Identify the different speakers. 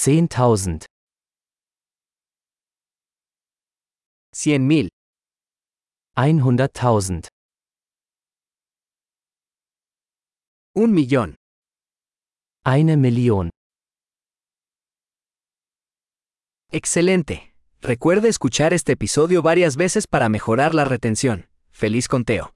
Speaker 1: Zehntausend.
Speaker 2: 100.000
Speaker 1: mil. Einhunderttausend.
Speaker 2: Un millón.
Speaker 1: Eine Million.
Speaker 2: Excelente. Recuerde escuchar este episodio varias veces para mejorar la retención. Feliz conteo.